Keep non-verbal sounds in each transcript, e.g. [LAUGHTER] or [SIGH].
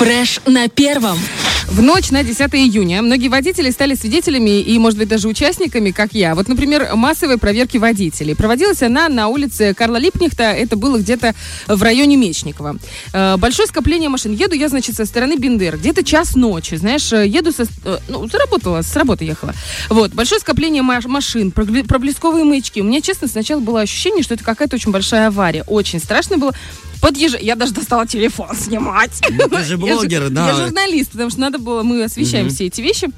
Фреш на первом. В ночь на 10 июня многие водители стали свидетелями и, может быть, даже участниками, как я. Вот, например, массовой проверки водителей. Проводилась она на улице Карла Липнихта, это было где-то в районе Мечникова. Э, большое скопление машин. Еду я, значит, со стороны Бендер. Где-то час ночи, знаешь, э, еду со... э, Ну, заработала, с работы ехала. Вот, большое скопление маш- машин, проблесковые маячки. У меня, честно, сначала было ощущение, что это какая-то очень большая авария. Очень страшно было. Подъезжай. Я даже достала телефон снимать. Ну, ты же Я блогер, да. Я журналист, потому что надо было, мы освещаем все эти вещи.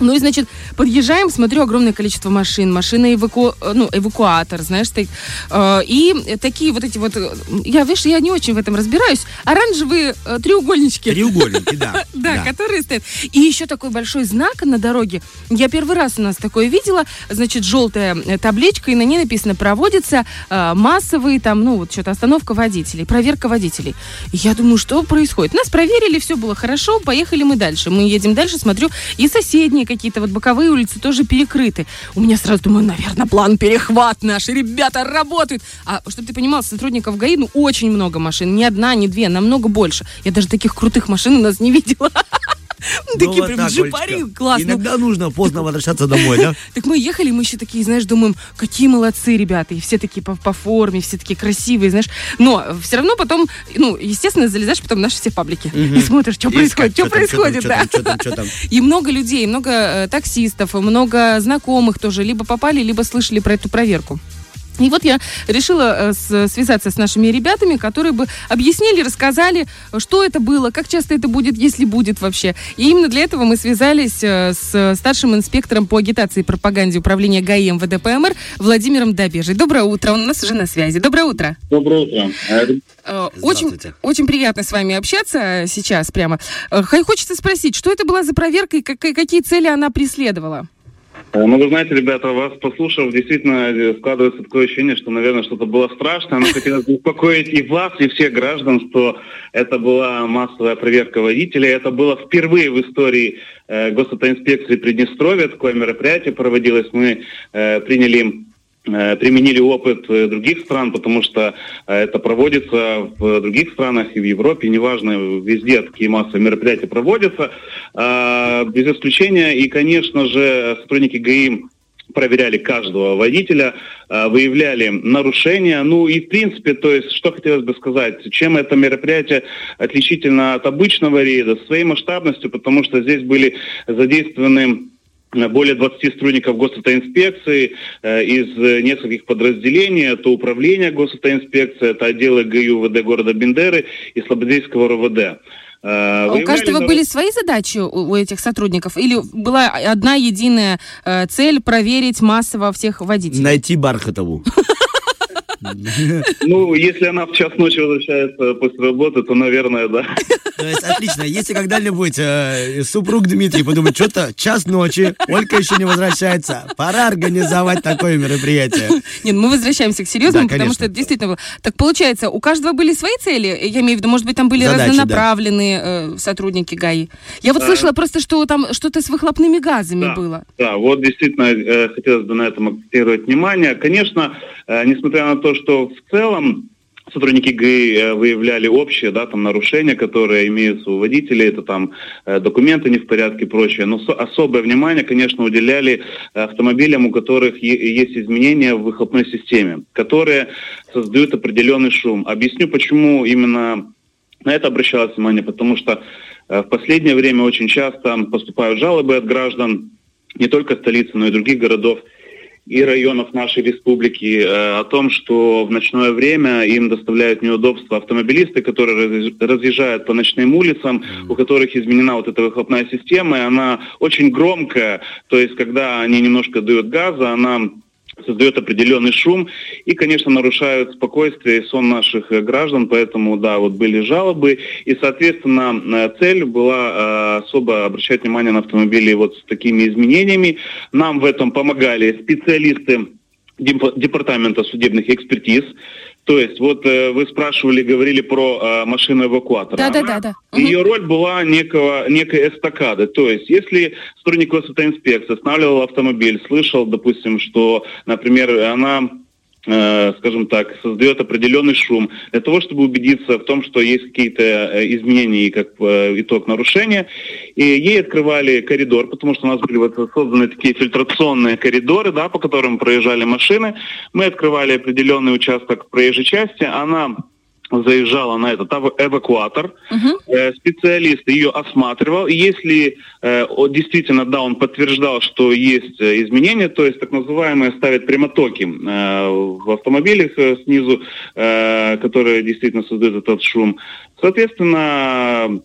Ну и, значит, подъезжаем, смотрю огромное количество машин, машина эваку... ну, эвакуатор, знаешь, ты, э, и такие вот эти вот, э, я, видишь, я не очень в этом разбираюсь, оранжевые э, треугольнички. Треугольники, [LAUGHS] да. Да, которые стоят. И еще такой большой знак на дороге. Я первый раз у нас такое видела. Значит, желтая э, табличка, и на ней написано «Проводится э, массовый, там, ну, вот что-то остановка водителей, проверка водителей». Я думаю, что происходит? Нас проверили, все было хорошо, поехали мы дальше. Мы едем дальше, смотрю, и соседние какие-то вот боковые улицы тоже перекрыты. У меня сразу думаю, наверное, план перехват наши ребята работают. А чтобы ты понимал, сотрудников ГАИ, ну, очень много машин. Не одна, не две, намного больше. Я даже таких крутых машин у нас не видела. [LAUGHS] Ну, Такие прям Олечка. классно. Иногда нужно поздно возвращаться домой, да? [LAUGHS] Так мы ехали, мы еще такие, знаешь, думаем, какие молодцы ребята, и все такие по, форме, все такие красивые, знаешь. Но все равно потом, ну, естественно, залезаешь потом в наши все паблики и смотришь, что происходит, что происходит, да. [LAUGHS] И много людей, много э, таксистов, много знакомых тоже либо попали, либо слышали про эту проверку. И вот я решила э, связаться с нашими ребятами, которые бы объяснили, рассказали, что это было, как часто это будет, если будет вообще. И именно для этого мы связались э, с старшим инспектором по агитации и пропаганде управления ГАИ МВД ПМР Владимиром Добежей. Доброе утро, он у нас уже на связи. Доброе утро. Доброе утро. Э, Очень, очень приятно с вами общаться сейчас прямо. Хо- Хочется спросить, что это была за проверка и как- какие цели она преследовала? Э, Ну, вы знаете, ребята, вас послушав, действительно э, складывается такое ощущение, что, наверное, что-то было страшное. Но хотелось бы успокоить и вас, и всех граждан, что это была массовая проверка водителей. Это было впервые в истории э, госавтоинспекции Приднестровья. Такое мероприятие проводилось. Мы э, приняли применили опыт э, других стран, потому что э, это проводится в других странах и в Европе, неважно, везде такие массовые мероприятия проводятся, А, без исключения. И, конечно же, сотрудники ГАИ проверяли каждого водителя, выявляли нарушения. Ну и в принципе, то есть, что хотелось бы сказать, чем это мероприятие отличительно от обычного рейда, своей масштабностью, потому что здесь были задействованы э, более 20 сотрудников госавтоинспекции э, из нескольких подразделений. Это управление госавтоинспекции, это отделы ГАИ ВД города Бендеры и Слободейского РОВД. Э, А У каждого нару- были свои задачи у, у этих сотрудников? Или была одна единая э, цель проверить массово всех водителей? Найти Бархатову. [LAUGHS] Ну, если она в час ночи возвращается после работы, то, наверное, да. То есть, отлично. Если когда-нибудь э, супруг Дмитрий подумает, что-то час ночи, Ольга еще не возвращается, пора организовать такое мероприятие. Нет, мы возвращаемся к серьезному, Да, потому что это действительно было. Так получается, у каждого были свои цели? Я имею в виду, может быть, там были Задачи, разнонаправленные э, сотрудники ГАИ. Я вот А. слышала просто, что там что-то с выхлопными газами Да. было. Да, вот действительно э, хотелось бы на этом акцентировать внимание. Конечно, э, несмотря на то, что в целом сотрудники ГАИ э, выявляли общие да, там, нарушения, которые имеются у водителей, это там э, документы не в порядке и прочее, но со- особое внимание, конечно, уделяли э, автомобилям, у которых есть изменения в выхлопной системе, которые создают определенный шум. Объясню, почему именно на это обращалось внимание, потому что в последнее время очень часто поступают жалобы от граждан не только столицы, но и других городов и районов нашей республики э, о том, что в ночное время им доставляют неудобства автомобилисты, которые разъезж- разъезжают по ночным улицам, у которых изменена вот эта выхлопная система, и она очень громкая, то есть когда они немножко дают газа, она создает определенный шум и, конечно, нарушают спокойствие и сон наших э, граждан, поэтому, да, вот были жалобы, и, соответственно, э, цель была э, особо обращать внимание на автомобили вот с такими изменениями. Нам в этом помогали специалисты департамента судебных экспертиз. То есть, вот э, вы спрашивали, говорили про э, машину эвакуатора. Да, да, да, да. Ее роль была некого, некой эстакады. То есть, если сотрудник госавтоинспекции останавливал автомобиль, слышал, допустим, что, например, она скажем так, создает определенный шум для того, чтобы убедиться в том, что есть какие-то э, изменения как э, итог нарушения. И ей открывали коридор, потому что у нас были вот созданы такие фильтрационные коридоры, да, по которым проезжали машины. Мы открывали определенный участок проезжей части. Она заезжала на этот эвакуатор, угу. специалист ее осматривал, и если э, действительно, да, он подтверждал, что есть э, изменения, то есть так называемые ставят прямотоки в автомобилях снизу, которые действительно создают этот шум, соответственно,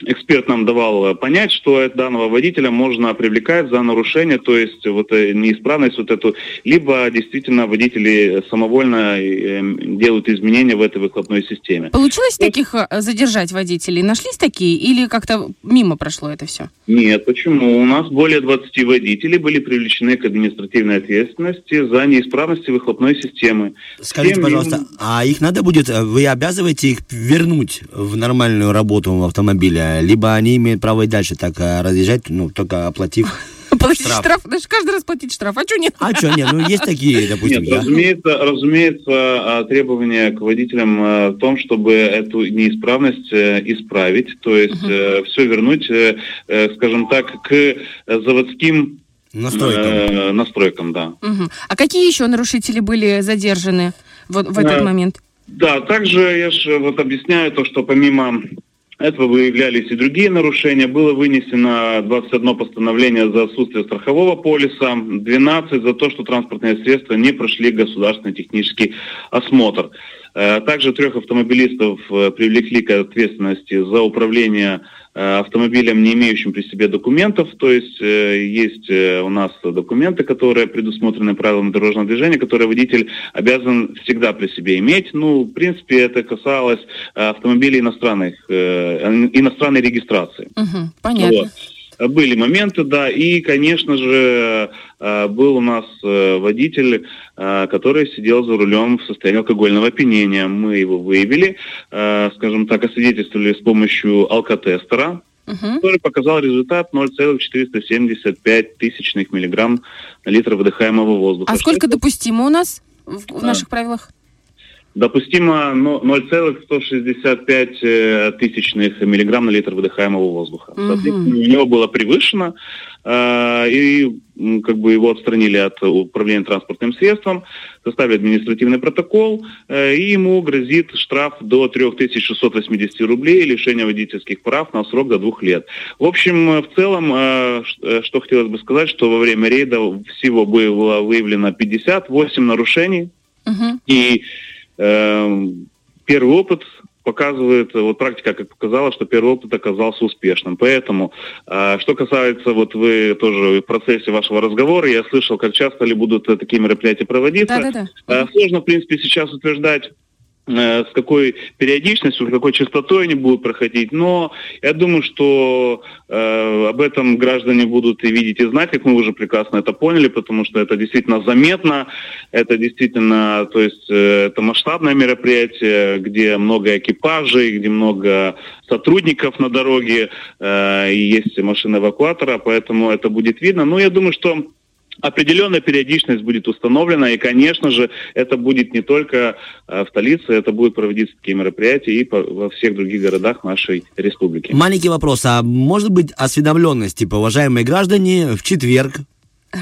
эксперт нам давал понять, что данного водителя можно привлекать за нарушение, то есть вот э, неисправность вот эту, либо действительно водители самовольно эм, делают изменения в этой выхлопной системе. Получилось таких э, задержать водителей? Нашлись такие или как-то мимо прошло это все? Нет, почему? У нас более 20 водителей были привлечены к административной ответственности за неисправности выхлопной системы. Скажите, Всем пожалуйста, им... а их надо будет, э, вы обязываете их вернуть в нормальную работу в автомобиле? Либо они имеют право и дальше так э, разъезжать, ну, только оплатив [LAUGHS] Платить штраф. штраф. Даже каждый раз платить штраф. А что нет? А что нет? Ну, есть такие, [LAUGHS] допустим. Нет, разумеется, разумеется, а, требования к водителям э, в том, чтобы эту неисправность э, исправить, то есть uh-huh. все вернуть, скажем так, к заводским настройкам. настройкам, да. Угу. А какие еще нарушители были задержаны вот в этот а, момент? Да, также я же вот объясняю то, что помимо этого выявлялись и другие нарушения. Было вынесено 21 постановление за отсутствие страхового полиса, 12 за то, что транспортные средства не прошли государственный технический осмотр. Э, также трех автомобилистов э, привлекли к ответственности за управление Э, автомобилем, не имеющим при себе документов, то есть э, есть э, у нас документы, которые предусмотрены правилами дорожного движения, которые водитель обязан всегда при себе иметь. Ну, в принципе, это касалось автомобилей иностранных, иностранной регистрации. Угу, понятно. Вот. Были моменты, да, и, конечно же, э, был у нас э, водитель, э, который сидел за рулем в состоянии алкогольного опьянения. Мы его выявили, скажем так, освидетельствовали с помощью алкотестера, угу. который показал результат 0,475 тысячных миллиграмм на литр выдыхаемого воздуха. А сколько допустимо у нас в, в наших правилах? Допустимо 0,165 э, тысячных миллиграмм на литр выдыхаемого воздуха. Угу. Соответственно, у него было превышено, э, и как бы его отстранили от управления транспортным средством, составили административный протокол, э, и ему грозит штраф до 3680 рублей и лишение водительских прав на срок до двух лет. В общем, в целом, э, что хотелось бы сказать, что во время рейда всего было выявлено 58 нарушений, угу. и первый опыт показывает, вот практика как показала, что первый опыт оказался успешным. Поэтому, э, что касается, вот вы тоже в процессе вашего разговора, я слышал, как часто ли будут такие мероприятия проводиться. Да, да, да. Сложно, в принципе, сейчас утверждать Э, с какой периодичностью, с какой частотой они будут проходить. Но я думаю, что э, об этом граждане будут и видеть, и знать, как мы уже прекрасно это поняли, потому что это действительно заметно, это действительно, то есть э, это масштабное мероприятие, где много экипажей, где много сотрудников на дороге, э, и есть машина эвакуатора, поэтому это будет видно. Но я думаю, что Определенная периодичность будет установлена, и, конечно же, это будет не только э, в столице, это будет проводиться такие мероприятия и во всех других городах нашей республики. Маленький вопрос, а может быть осведомленность, типа, уважаемые граждане, в четверг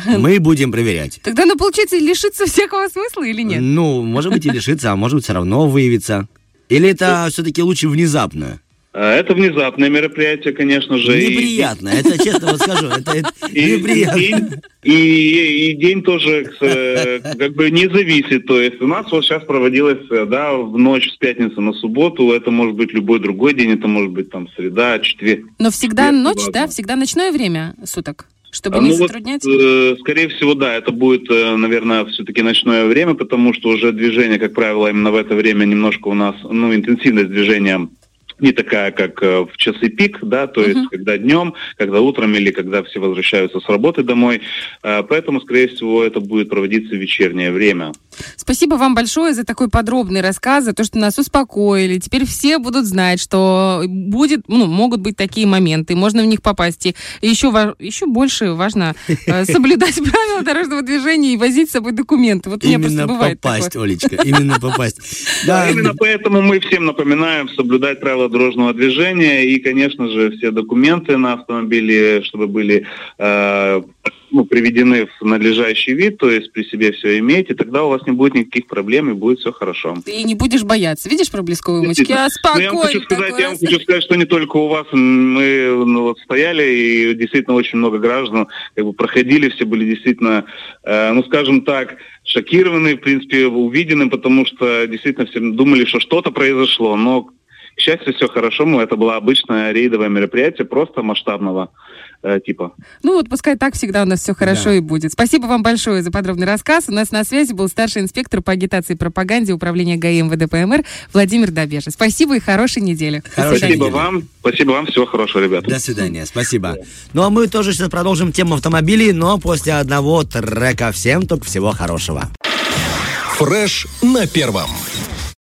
мы [LAUGHS] будем проверять. Тогда, ну, получается, лишиться всякого смысла или нет? Ну, может быть и лишиться, а может быть все равно выявится. Или это все-таки лучше внезапно? А, это внезапное мероприятие, конечно же. Неприятно, и... это честно вот скажу, это, это [LAUGHS] и, [LAUGHS] неприятно. И, и, и день тоже э, как бы не зависит. То есть у нас вот сейчас проводилось, э, да, в ночь с пятницы на субботу, это может быть любой другой день, это может быть там среда, четверг. Но всегда четверг, ночь, да, всегда ночное время суток? чтобы не ну, затруднять? Вот, э, скорее всего, да, это будет, э, наверное, все-таки ночное время, потому что уже движение, как правило, именно в это время немножко у нас, ну, интенсивность движения не такая, как э, в часы пик, да, то есть uh-huh. когда днем, когда утром или когда все возвращаются с работы домой. Э, поэтому, скорее всего, это будет проводиться в вечернее время. Спасибо вам большое за такой подробный рассказ, за то, что нас успокоили. Теперь все будут знать, что будет, ну, могут быть такие моменты, можно в них попасть. И еще, еще больше важно э, [LAUGHS] соблюдать правила дорожного движения и возить с собой документы. Вот именно просто бывает попасть, такое. Олечка, именно попасть. Да, именно поэтому мы всем напоминаем соблюдать правила дорожного движения и, конечно же, все документы на автомобиле, чтобы были э, ну, приведены в надлежащий вид, то есть при себе все иметь, и тогда у вас не будет никаких проблем, и будет все хорошо. Ты не будешь бояться. Видишь проблесковые мочки? А спокойно. Ну, я, вам хочу сказать, я вам хочу сказать, что не только у вас. Мы ну, вот стояли, и действительно очень много граждан как бы проходили, все были действительно, э, ну, скажем так, шокированы, в принципе, увиденным, потому что действительно все думали, что что-то произошло, но к счастью, все хорошо. Ну, это было обычное рейдовое мероприятие, просто масштабного э, типа. Ну вот пускай так всегда у нас все хорошо да. и будет. Спасибо вам большое за подробный рассказ. У нас на связи был старший инспектор по агитации и пропаганде управления ГАИ МВД ПМР Владимир Добежа. Спасибо и хорошей недели. Хорошей спасибо недели. вам. Спасибо вам. Всего хорошего, ребята. До свидания. Спасибо. Ну а мы тоже сейчас продолжим тему автомобилей, но после одного трека всем только всего хорошего. Фреш на первом.